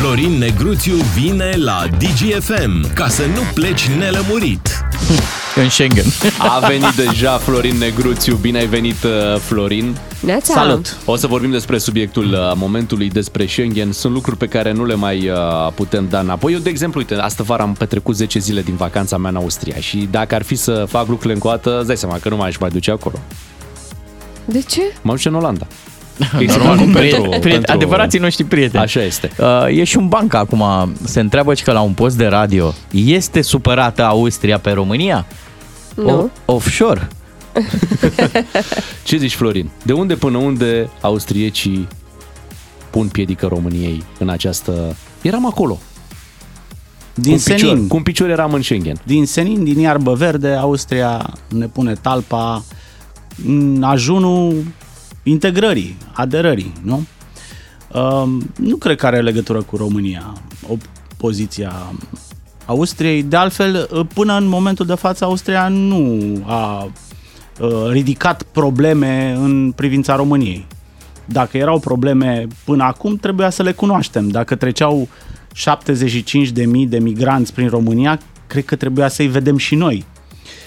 Florin Negruțiu vine la DGFM ca să nu pleci nelămurit. În Schengen. A venit deja Florin Negruțiu. Bine ai venit, uh, Florin. Neața. Salut! O să vorbim despre subiectul uh, momentului, despre Schengen. Sunt lucruri pe care nu le mai uh, putem da înapoi. Eu, de exemplu, uite, astă vară am petrecut 10 zile din vacanța mea în Austria și dacă ar fi să fac lucrurile încă o dată, îți dai seama că nu mai aș mai duce acolo. De ce? Mă duce în Olanda. Că Normal, cu cu pentru- prieteni, pentru- adevărații noștri prieteni. Așa este. Uh, e și un banc acum, se întreabă și că la un post de radio este supărată Austria pe România? Nu. O, offshore? Ce zici, Florin? De unde până unde austriecii pun piedică României în această... Eram acolo. Din cu, un picior, senin, cu un picior eram în Schengen. din senin, din iarbă verde, Austria ne pune talpa în ajunul integrării, aderării, nu? Um, nu cred că are legătură cu România, o poziția Austriei. De altfel, până în momentul de față, Austria nu a uh, ridicat probleme în privința României. Dacă erau probleme până acum, trebuia să le cunoaștem. Dacă treceau 75.000 de migranți prin România, cred că trebuia să-i vedem și noi.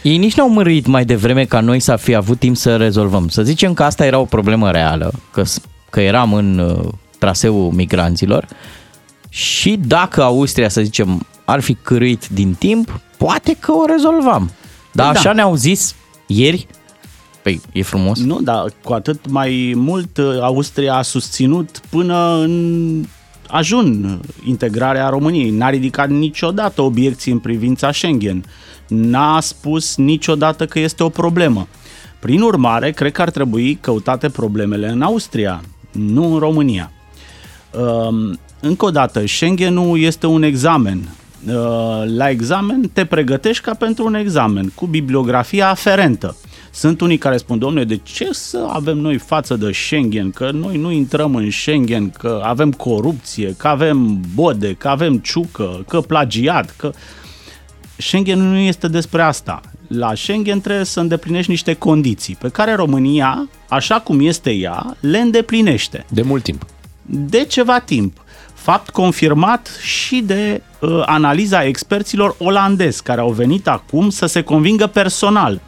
Ei nici n-au mărit mai devreme ca noi să fi avut timp să rezolvăm. Să zicem că asta era o problemă reală, că, s- că eram în uh, traseul migranților și dacă Austria, să zicem, ar fi cârâit din timp, poate că o rezolvam. Dar Da. așa ne-au zis ieri, păi e frumos, Nu, dar cu atât mai mult uh, Austria a susținut până în ajun integrarea României. N-a ridicat niciodată obiecții în privința Schengen. N-a spus niciodată că este o problemă. Prin urmare, cred că ar trebui căutate problemele în Austria, nu în România. Um, Încă o dată, Schengenul este un examen. Uh, La examen te pregătești ca pentru un examen, cu bibliografia aferentă. Sunt unii care spun, domnule, de ce să avem noi față de Schengen, că noi nu intrăm în Schengen, că avem corupție, că avem bode, că avem ciucă, că plagiat, că... Schengen nu este despre asta. La Schengen trebuie să îndeplinești niște condiții pe care România, așa cum este ea, le îndeplinește De mult timp. de ceva timp. Fapt confirmat și de uh, analiza experților olandezi care au venit acum să se convingă personal.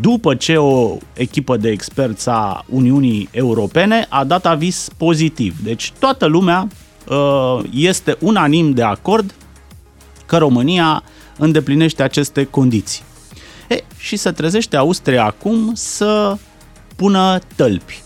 După ce o echipă de experți a Uniunii Europene a dat aviz pozitiv. Deci toată lumea uh, este unanim de acord că România îndeplinește aceste condiții. E, și se trezește Austria acum să pună tălpi.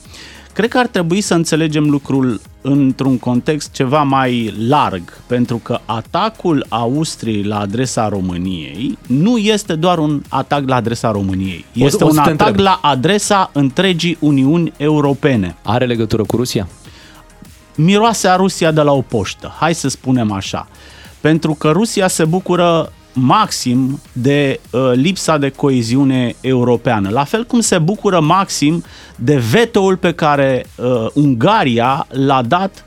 Cred că ar trebui să înțelegem lucrul într-un context ceva mai larg, pentru că atacul Austriei la adresa României nu este doar un atac la adresa României. O- Este o un să te atac întreb. la adresa întregii Uniuni Europene. Are legătură cu Rusia? miroase a Rusia de la o poștă, hai să spunem așa. Pentru că Rusia se bucură maxim de uh, lipsa de coeziune europeană, la fel cum se bucură maxim de vetoul pe care uh, Ungaria l-a dat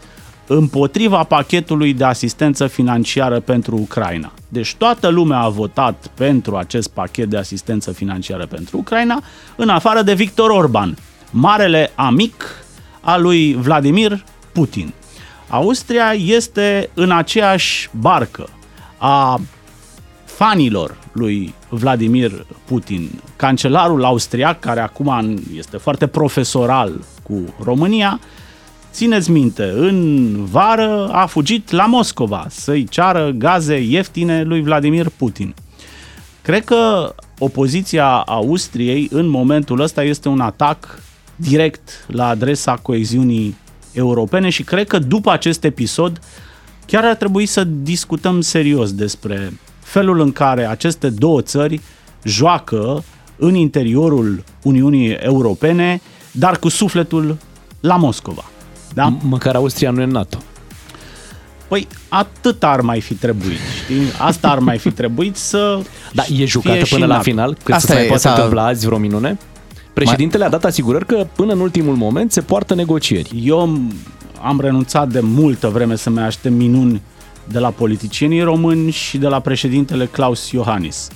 împotriva pachetului de asistență financiară pentru Ucraina. Deci toată lumea a votat pentru acest pachet de asistență financiară pentru Ucraina, în afară de Victor Orban, marele amic al lui Vladimir Putin. Austria este în aceeași barcă a fanilor lui Vladimir Putin. Cancelarul austriac, care acum este foarte profesoral cu România, țineți minte, în vară a fugit la Moscova să-i ceară gaze ieftine lui Vladimir Putin. Cred că opoziția Austriei în momentul ăsta este un atac direct la adresa coeziunii europene și cred că după acest episod chiar ar trebui să discutăm serios despre felul în care aceste două țări joacă în interiorul Uniunii Europene, dar cu sufletul la Moscova. Da? M- Măcar Austria nu e în NATO. Păi atât ar mai fi trebuit, știi? Asta ar mai fi trebuit să Da, e jucată fie și până la NATO. final? Cât Asta să se mai e, poate s-a- întâmpla azi vreo minune? Președintele a dat asigurări că până în ultimul moment se poartă negocieri. Eu am renunțat de multă vreme să mai aștept minuni de la politicienii români și de la președintele Claus Iohannis.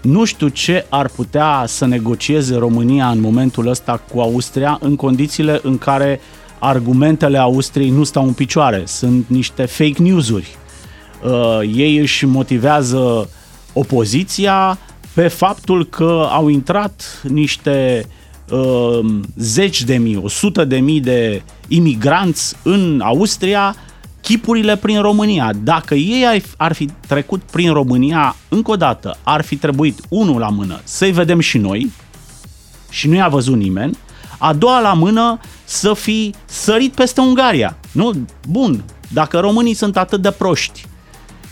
Nu știu ce ar putea să negocieze România în momentul ăsta cu Austria în condițiile în care argumentele Austriei nu stau în picioare, sunt niște fake news-uri. Uh, ei își motivează opoziția pe faptul că au intrat niște uh, zeci de mii, o sută de mii de imigranți în Austria, chipurile prin România. Dacă ei ar- ar fi trecut prin România încă o dată, ar fi trebuit unul la mână să-i vedem și noi, și nu i-a văzut nimeni, a doua la mână să fi sărit peste Ungaria. Nu? Bun, dacă românii sunt atât de proști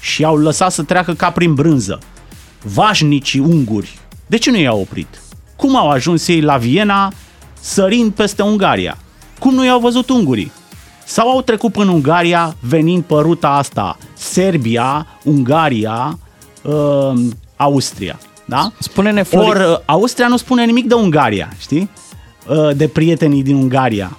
și au lăsat să treacă ca prin brânză, vașnicii unguri, de ce nu i-au oprit? Cum au ajuns ei la Viena sărind peste Ungaria? Cum nu i-au văzut ungurii? Sau au trecut în Ungaria venind pe ruta asta, Serbia, Ungaria, uh, Austria. Da? Spune-ne, Florin. Ori uh, Austria nu spune nimic de Ungaria, știi? Uh, De prietenii din Ungaria.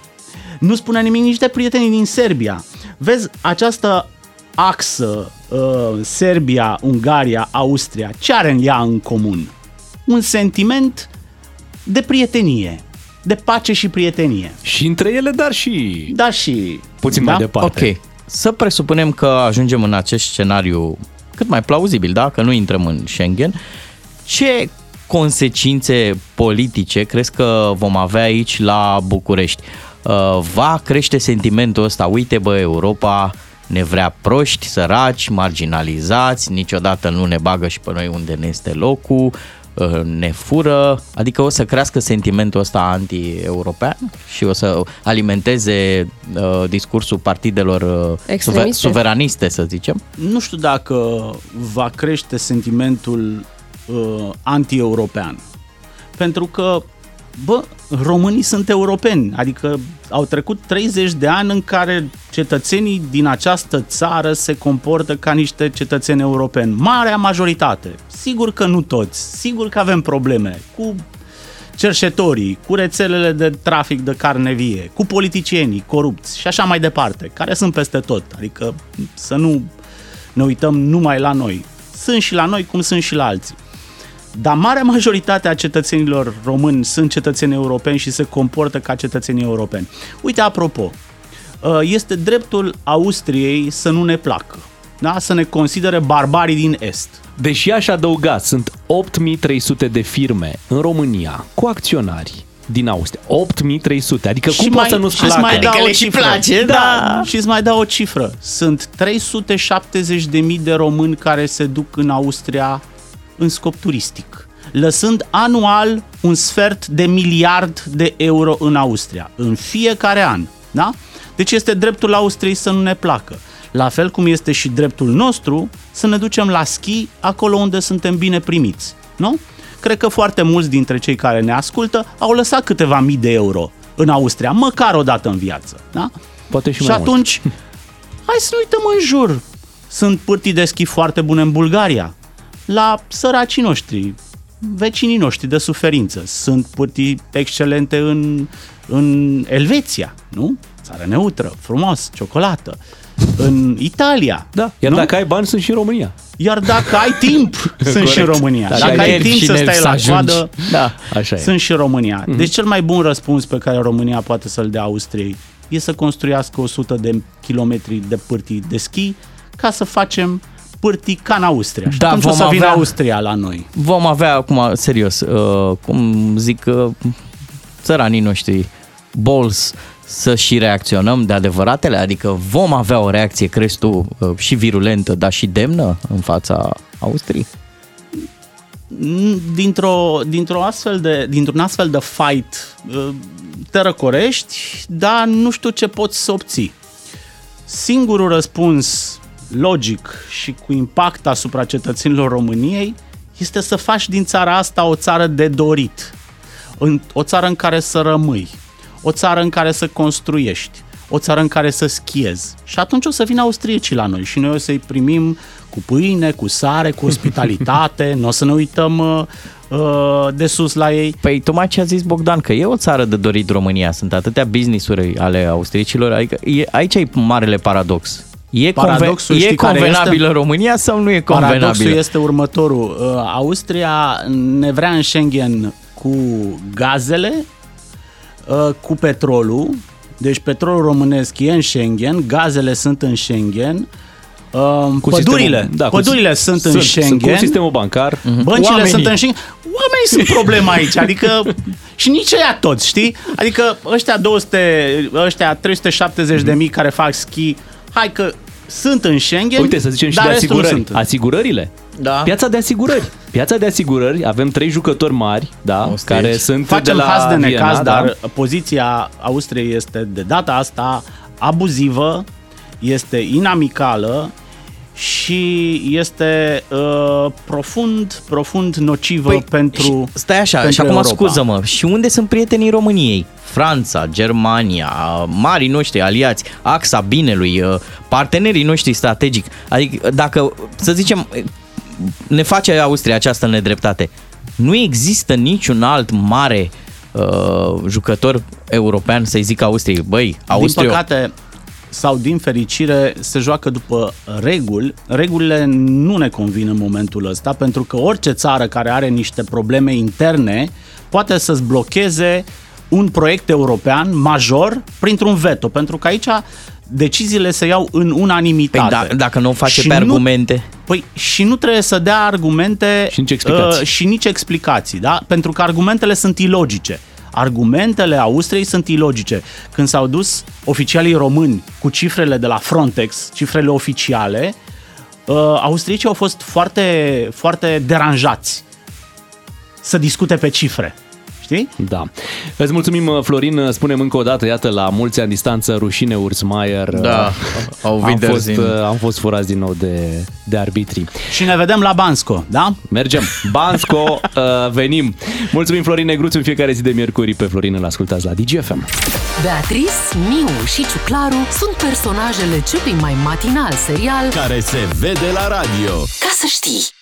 Nu spune nimic nici de prietenii din Serbia. Vezi, această axă uh, Serbia, Ungaria, Austria, ce are în ea în comun? Un sentiment de prietenie, de pace și prietenie. Și între ele, dar și Da și... puțin da? mai departe. Ok. Să presupunem că ajungem în acest scenariu cât mai plauzibil, da? Că nu intrăm în Schengen. Ce consecințe politice crezi că vom avea aici la București? Uh, Va crește sentimentul ăsta, uite bă, Europa ne vrea proști, săraci, marginalizați, niciodată nu ne bagă și pe noi unde ne este locul, uh, ne fură, adică o să crească sentimentul ăsta anti-european și o să alimenteze uh, discursul partidelor uh, suver- Extremiste. suveraniste, să zicem. Nu știu dacă va crește sentimentul uh, anti-european. Pentru că, bă, românii sunt europeni, adică au trecut 30 de ani în care cetățenii din această țară se comportă ca niște cetățeni europeni. Marea majoritate. Sigur că nu toți, sigur că avem probleme cu cerșetorii, cu rețelele de trafic de carne vie, cu politicienii corupți și așa mai departe, care sunt peste tot. Adică să nu ne uităm numai la noi. Sunt și la noi cum sunt și la alții. Dar marea majoritate a cetățenilor români sunt cetățeni europeni și se comportă ca cetățenii europeni. Uite, apropo, uh, este dreptul Austriei să nu ne placă, da? să ne considere barbarii din Est. Deși aș adăuga, sunt 8300 de firme în România cu acționari din Austria. 8300, adică cum poți să nu-ți și-ți placă? mai dau Adică o le și cifră. place, da. Și îți mai dau o cifră. Sunt 370.000 de români care se duc în Austria în scop turistic, lăsând anual un sfert de miliard de euro în Austria, în fiecare an. Da? Deci este dreptul Austriei să nu ne placă. La fel cum este și dreptul nostru să ne ducem la schi acolo unde suntem bine primiți. Nu? Cred că foarte mulți dintre cei care ne ascultă au lăsat câteva mii de euro în Austria, măcar o dată în viață. Da? Poate și Și mai mult. atunci, hai să ne uităm în jur. Sunt pârtii de schi foarte bune în Bulgaria. La săracii noștri, vecinii noștri de suferință. Sunt pârtii excelente în, în Elveția, nu? Țară neutră, frumos, ciocolată. În Italia. Da, iar nu? dacă ai bani, sunt și în România. Iar dacă ai timp, sunt și în România. Dacă Dacă, ai ai nervi timp și să nervi stai să la ajungi. coadă, Da. Așa e. sunt și în România. Mhm. Deci cel mai bun răspuns pe care România poate să-l dea Austriei e să construiască 100 de kilometri de pârtii de schi ca să facem pârtii ca în Austria. Și Da, atunci o vom să vină avea- Austria la noi. Vom avea acum, serios, uh, cum zic uh, țăranii noștri, balls, să și reacționăm de adevăratele? Adică vom avea o reacție, crezi tu, uh, și virulentă, dar și demnă în fața Austriei? Dintr-o, dintr-o astfel de, dintr-un astfel de fight uh, te răcorești, dar nu știu ce poți să obții. Singurul răspuns logic și cu impact asupra cetățenilor României este să faci din țara asta o țară de dorit, în, o țară în care să rămâi, o țară în care să construiești, o țară în care să schiezi. Și atunci o să vină austriecii la noi și noi o să-i primim cu pâine, cu sare, cu ospitalitate, nu o să ne uităm uh, uh, de sus la ei. Păi tocmai ce a zis Bogdan, că e o țară de dorit România, sunt atâtea business-uri ale austriecilor, adică e, aici e marele paradox. E, Paradoxul conven- e știi care convenabilă este? România sau nu e Paradoxul convenabilă? este următorul. Uh, Austria ne vrea în Schengen cu gazele, uh, cu petrolul, Deci petrolul românesc e în Schengen, gazele sunt în Schengen, uh, Cu pădurile, sistemul- da, cu- pădurile sunt, în Sunt Schengen, cu sistemul bancar. băncile Oamenii. sunt în Schengen. Oamenii sunt problema aici, adică și nici ea toți, știi? Adică ăștia 200, ăștia 370 de mii care fac schi, hai că sunt în Schengen, Uite, să zicem și dar de restul nu asigurări. sunt. Asigurările. Da. Piața de asigurări. Piața de asigurări, avem trei jucători mari, da, Austrieci. care sunt Facem de la haz de necaz, Viena, dar da? poziția Austriei este de data asta abuzivă, este inamicală și este uh, profund, profund nocivă Păi, pentru și- Stai așa, pentru și acum Europa. scuză-mă, și unde sunt prietenii României? Franța, Germania, marii noștri aliați, axa binelui, uh, partenerii noștri strategic. Adică dacă, să zicem, ne face Austria această nedreptate, nu există niciun alt mare uh, jucător european să-i zic Austriei, băi, Din Austria, păcate sau din fericire se joacă după reguli. Regulile nu ne convin în momentul ăsta pentru că orice țară care are niște probleme interne poate să-ți blocheze un proiect european major printr-un veto, pentru că aici deciziile se iau în unanimitate. Păi da- dacă nu o face Și pe argumente? Păi și nu trebuie să dea argumente Și nici explicații. uh, și nici explicații, da? Pentru că argumentele sunt ilogice. Argumentele Austriei sunt ilogice. Când s-au dus oficialii români cu cifrele de la Frontex, cifrele oficiale, uh, austriecii au fost foarte, foarte deranjați să discute pe cifre. Știi? Da. Îți mulțumim, Florin. Spunem încă o dată, iată, la mulți ani distanță, rușine Ursmaier. Da, au am Wiedersehen. fost, uh, am fost furați din nou de, de arbitrii. Și ne vedem la Bansco, da? Mergem. Bansco, uh, venim. Mulțumim, Florin Negruț, în fiecare zi de miercuri pe Florin îl ascultați la DGFM. Beatrice, Miu și Ciuclaru sunt personajele celui mai matinal serial Care se vede la radio. Ca să știi.